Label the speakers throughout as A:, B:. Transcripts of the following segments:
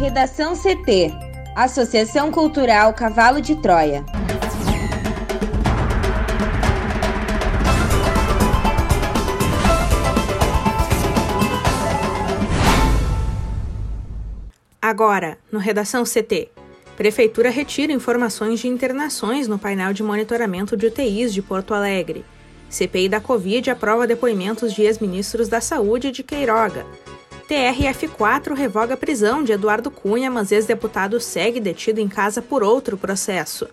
A: Redação CT Associação Cultural Cavalo de Troia.
B: Agora, no Redação CT. Prefeitura retira informações de internações no painel de monitoramento de UTIs de Porto Alegre. CPI da Covid aprova depoimentos de ex-ministros da Saúde de Queiroga. TRF4 revoga a prisão de Eduardo Cunha, mas ex-deputado segue detido em casa por outro processo.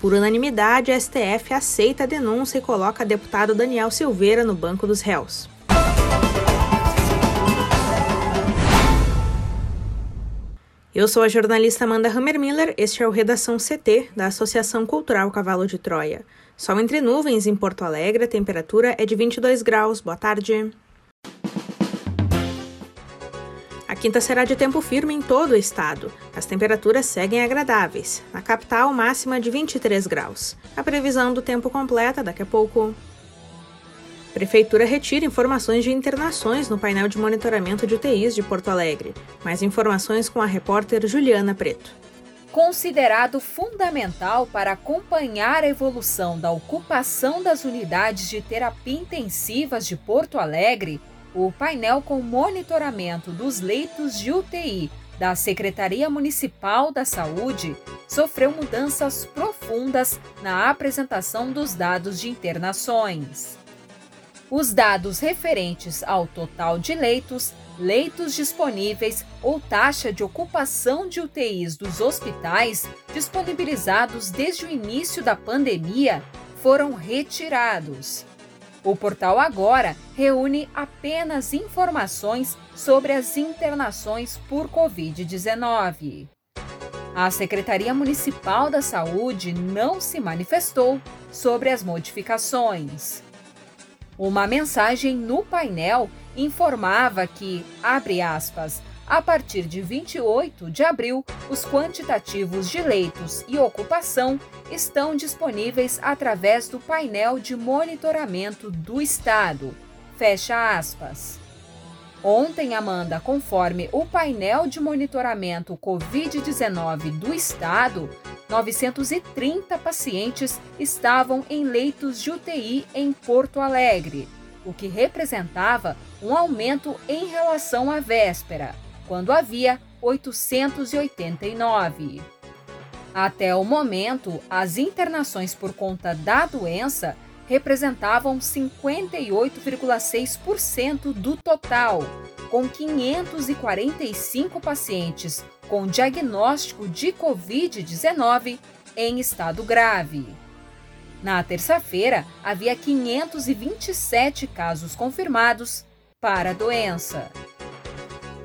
B: Por unanimidade, a STF aceita a denúncia e coloca deputado Daniel Silveira no banco dos réus. Eu sou a jornalista Amanda Hammermiller, este é o Redação CT, da Associação Cultural Cavalo de Troia. Sol entre nuvens em Porto Alegre, a temperatura é de 22 graus. Boa tarde. Quinta será de tempo firme em todo o estado. As temperaturas seguem agradáveis. Na capital, máxima de 23 graus. A previsão do tempo completa daqui a pouco. Prefeitura retira informações de internações no painel de monitoramento de UTIs de Porto Alegre. Mais informações com a repórter Juliana Preto.
C: Considerado fundamental para acompanhar a evolução da ocupação das unidades de terapia intensivas de Porto Alegre, o painel com monitoramento dos leitos de UTI da Secretaria Municipal da Saúde sofreu mudanças profundas na apresentação dos dados de internações. Os dados referentes ao total de leitos, leitos disponíveis ou taxa de ocupação de UTIs dos hospitais disponibilizados desde o início da pandemia foram retirados. O portal agora reúne apenas informações sobre as internações por Covid-19. A Secretaria Municipal da Saúde não se manifestou sobre as modificações. Uma mensagem no painel informava que, abre aspas, a partir de 28 de abril, os quantitativos de leitos e ocupação estão disponíveis através do painel de monitoramento do Estado. Fecha aspas. Ontem, Amanda, conforme o painel de monitoramento Covid-19 do Estado, 930 pacientes estavam em leitos de UTI em Porto Alegre, o que representava um aumento em relação à véspera, quando havia 889. Até o momento, as internações por conta da doença representavam 58,6% do total, com 545 pacientes com diagnóstico de Covid-19 em estado grave. Na terça-feira, havia 527 casos confirmados para a doença.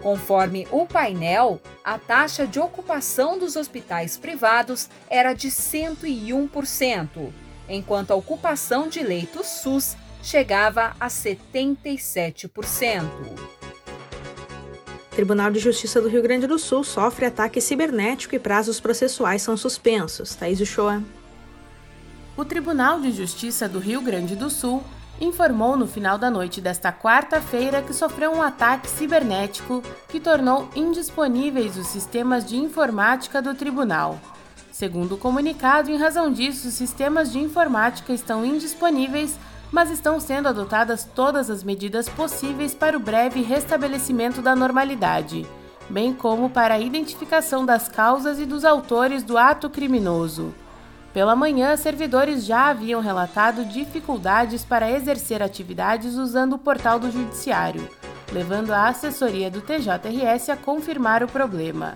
C: Conforme o painel, a taxa de ocupação dos hospitais privados era de 101% enquanto a ocupação de leitos SUS chegava a 77%.
B: Tribunal de Justiça do Rio Grande do Sul sofre ataque cibernético e prazos processuais são suspensos. Thaís Uchoa.
D: O Tribunal de Justiça do Rio Grande do Sul informou no final da noite desta quarta-feira que sofreu um ataque cibernético que tornou indisponíveis os sistemas de informática do tribunal. Segundo o comunicado, em razão disso, os sistemas de informática estão indisponíveis, mas estão sendo adotadas todas as medidas possíveis para o breve restabelecimento da normalidade, bem como para a identificação das causas e dos autores do ato criminoso. Pela manhã, servidores já haviam relatado dificuldades para exercer atividades usando o portal do Judiciário, levando a assessoria do TJRS a confirmar o problema.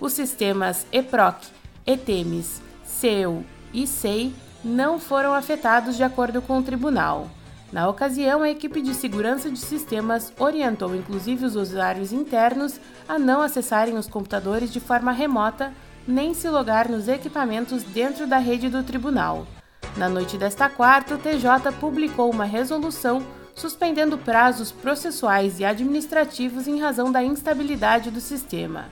D: Os sistemas EPROC ETEMES, SEU e SEI não foram afetados de acordo com o tribunal. Na ocasião, a equipe de segurança de sistemas orientou inclusive os usuários internos a não acessarem os computadores de forma remota nem se logar nos equipamentos dentro da rede do tribunal. Na noite desta quarta, o TJ publicou uma resolução suspendendo prazos processuais e administrativos em razão da instabilidade do sistema.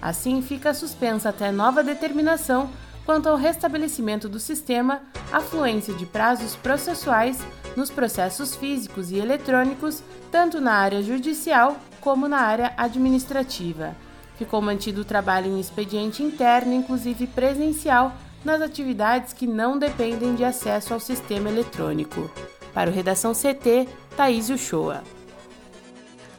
D: Assim, fica suspensa até nova determinação quanto ao restabelecimento do sistema, a fluência de prazos processuais nos processos físicos e eletrônicos, tanto na área judicial como na área administrativa. Ficou mantido o trabalho em expediente interno, inclusive presencial, nas atividades que não dependem de acesso ao sistema eletrônico. Para o Redação CT, Thaís Uchoa.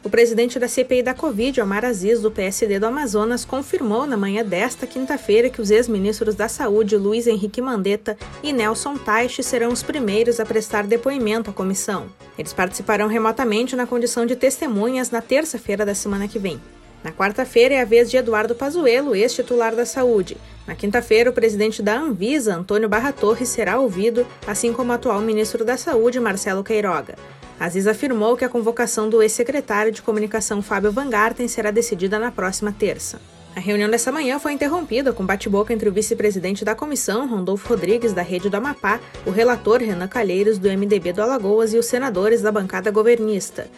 B: O presidente da CPI da Covid, Omar Aziz, do PSD do Amazonas, confirmou na manhã desta quinta-feira que os ex-ministros da Saúde, Luiz Henrique Mandetta e Nelson Teich, serão os primeiros a prestar depoimento à comissão. Eles participarão remotamente na condição de testemunhas na terça-feira da semana que vem. Na quarta-feira é a vez de Eduardo Pazuello, ex-titular da Saúde. Na quinta-feira, o presidente da Anvisa, Antônio Barra Torres, será ouvido, assim como o atual ministro da Saúde, Marcelo Queiroga. Aziz afirmou que a convocação do ex-secretário de Comunicação Fábio Van Garten será decidida na próxima terça. A reunião dessa manhã foi interrompida com bate-boca entre o vice-presidente da comissão, Rondolfo Rodrigues, da Rede do Amapá, o relator Renan Calheiros, do MDB do Alagoas e os senadores da bancada governista.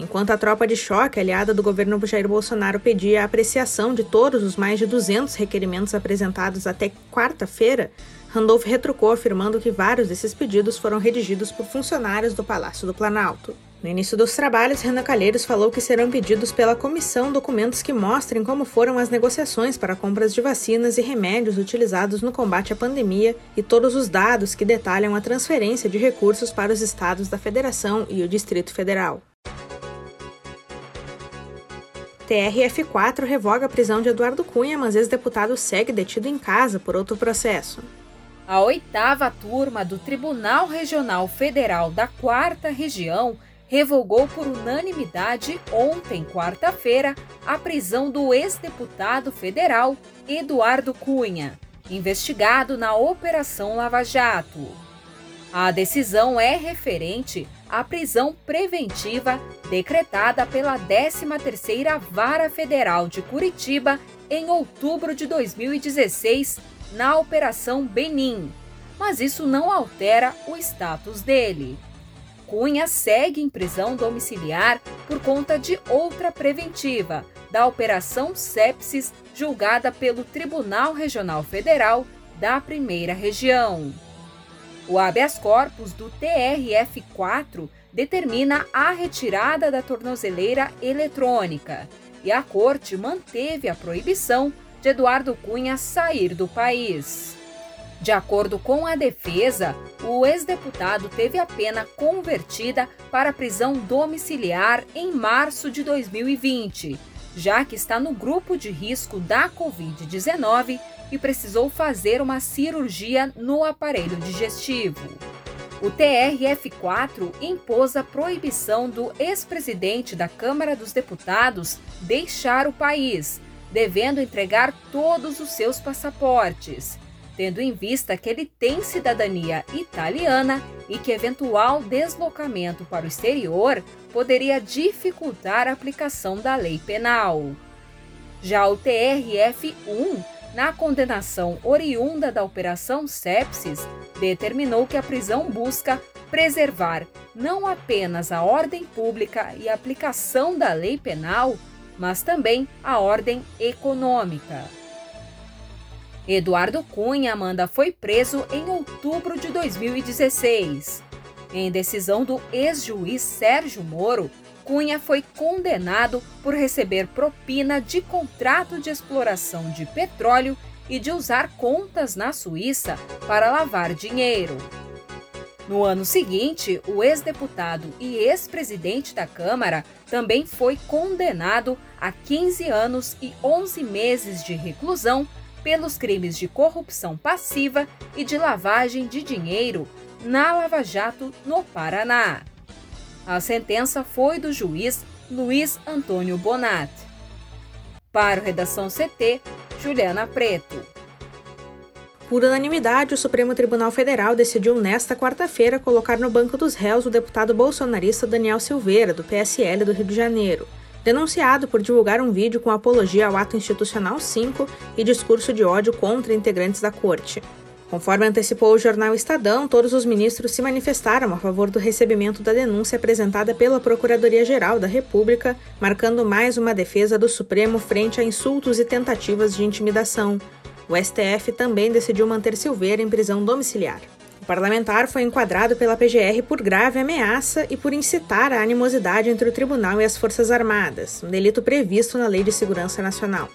B: Enquanto a tropa de choque aliada do governo Jair Bolsonaro pedia a apreciação de todos os mais de 200 requerimentos apresentados até quarta-feira, Randolph retrucou afirmando que vários desses pedidos foram redigidos por funcionários do Palácio do Planalto. No início dos trabalhos, Renan Calheiros falou que serão pedidos pela comissão documentos que mostrem como foram as negociações para compras de vacinas e remédios utilizados no combate à pandemia e todos os dados que detalham a transferência de recursos para os estados da Federação e o Distrito Federal. TRF4 revoga a prisão de Eduardo Cunha, mas ex-deputado segue detido em casa por outro processo.
C: A oitava turma do Tribunal Regional Federal da Quarta Região revogou por unanimidade ontem, quarta-feira, a prisão do ex-deputado federal Eduardo Cunha, investigado na Operação Lava Jato. A decisão é referente à prisão preventiva decretada pela 13ª Vara Federal de Curitiba em outubro de 2016 na Operação Benin, mas isso não altera o status dele. Cunha segue em prisão domiciliar por conta de outra preventiva, da Operação Sepsis, julgada pelo Tribunal Regional Federal da Primeira Região. O habeas corpus do TRF4 determina a retirada da tornozeleira eletrônica e a corte manteve a proibição de Eduardo Cunha sair do país. De acordo com a defesa, o ex-deputado teve a pena convertida para prisão domiciliar em março de 2020, já que está no grupo de risco da Covid-19 e precisou fazer uma cirurgia no aparelho digestivo. O TRF4 impôs a proibição do ex-presidente da Câmara dos Deputados deixar o país, devendo entregar todos os seus passaportes, tendo em vista que ele tem cidadania italiana e que eventual deslocamento para o exterior poderia dificultar a aplicação da lei penal. Já o TRF1 na condenação oriunda da Operação Sepsis, determinou que a prisão busca preservar não apenas a ordem pública e a aplicação da lei penal, mas também a ordem econômica. Eduardo Cunha Amanda foi preso em outubro de 2016. Em decisão do ex-juiz Sérgio Moro, Cunha foi condenado por receber propina de contrato de exploração de petróleo e de usar contas na Suíça para lavar dinheiro. No ano seguinte, o ex-deputado e ex-presidente da Câmara também foi condenado a 15 anos e 11 meses de reclusão pelos crimes de corrupção passiva e de lavagem de dinheiro na Lava Jato, no Paraná. A sentença foi do juiz Luiz Antônio Bonat. Para o Redação CT, Juliana Preto.
B: Por unanimidade, o Supremo Tribunal Federal decidiu nesta quarta-feira colocar no banco dos réus o deputado bolsonarista Daniel Silveira, do PSL do Rio de Janeiro, denunciado por divulgar um vídeo com apologia ao ato institucional 5 e discurso de ódio contra integrantes da corte. Conforme antecipou o jornal Estadão, todos os ministros se manifestaram a favor do recebimento da denúncia apresentada pela Procuradoria-Geral da República, marcando mais uma defesa do Supremo frente a insultos e tentativas de intimidação. O STF também decidiu manter Silveira em prisão domiciliar. O parlamentar foi enquadrado pela PGR por grave ameaça e por incitar a animosidade entre o tribunal e as Forças Armadas, um delito previsto na Lei de Segurança Nacional.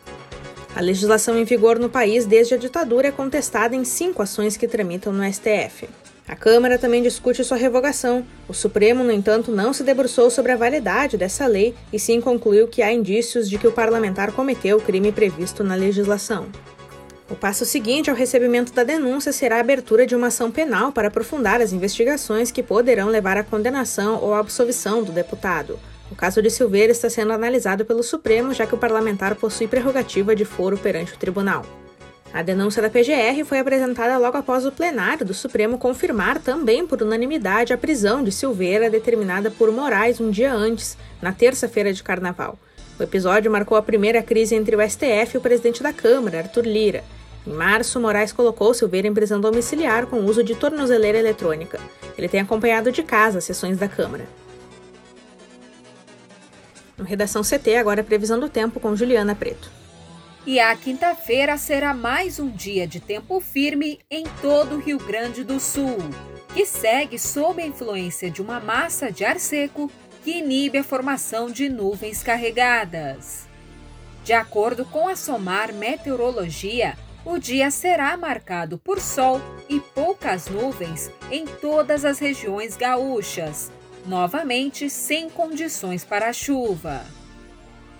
B: A legislação em vigor no país desde a ditadura é contestada em cinco ações que tramitam no STF. A Câmara também discute sua revogação. O Supremo, no entanto, não se debruçou sobre a validade dessa lei e sim concluiu que há indícios de que o parlamentar cometeu o crime previsto na legislação. O passo seguinte ao recebimento da denúncia será a abertura de uma ação penal para aprofundar as investigações que poderão levar à condenação ou à absolvição do deputado. O caso de Silveira está sendo analisado pelo Supremo, já que o parlamentar possui prerrogativa de foro perante o tribunal. A denúncia da PGR foi apresentada logo após o plenário do Supremo confirmar também por unanimidade a prisão de Silveira determinada por Moraes um dia antes, na terça-feira de carnaval. O episódio marcou a primeira crise entre o STF e o presidente da Câmara, Arthur Lira. Em março, Moraes colocou Silveira em prisão domiciliar com uso de tornozeleira eletrônica. Ele tem acompanhado de casa as sessões da Câmara. No Redação CT, agora a previsão do tempo com Juliana Preto.
C: E a quinta-feira será mais um dia de tempo firme em todo o Rio Grande do Sul, que segue sob a influência de uma massa de ar seco que inibe a formação de nuvens carregadas. De acordo com a SOMAR Meteorologia, o dia será marcado por sol e poucas nuvens em todas as regiões gaúchas, novamente sem condições para chuva.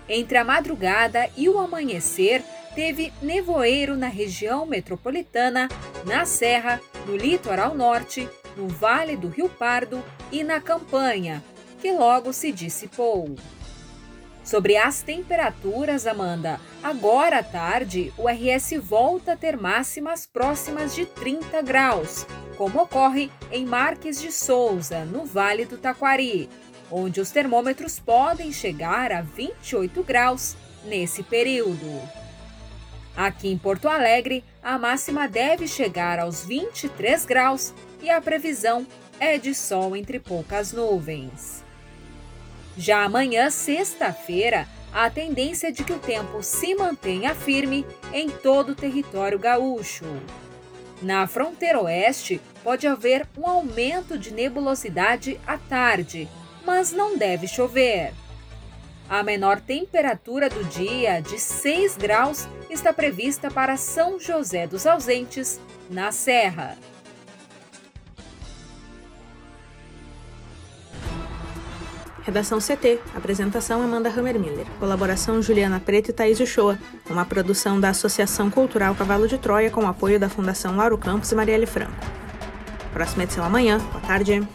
C: Entre a madrugada e o amanhecer, teve nevoeiro na região metropolitana, na Serra, no litoral norte, no Vale do Rio Pardo e na Campanha, que logo se dissipou. Sobre as temperaturas, Amanda, agora à tarde o RS volta a ter máximas próximas de 30 graus, como ocorre em Marques de Souza, no Vale do Taquari onde os termômetros podem chegar a 28 graus nesse período. Aqui em Porto Alegre, a máxima deve chegar aos 23 graus e a previsão é de sol entre poucas nuvens. Já amanhã, sexta-feira, a tendência é de que o tempo se mantenha firme em todo o território gaúcho. Na fronteira oeste, pode haver um aumento de nebulosidade à tarde, mas não deve chover. A menor temperatura do dia, de 6 graus, está prevista para São José dos Ausentes, na Serra.
B: Redação CT. Apresentação Amanda Hammermiller. Colaboração Juliana Preto e Thaís Uchoa. Uma produção da Associação Cultural Cavalo de Troia com apoio da Fundação Lauro Campos e Marielle Franco. Próxima edição amanhã. Boa tarde.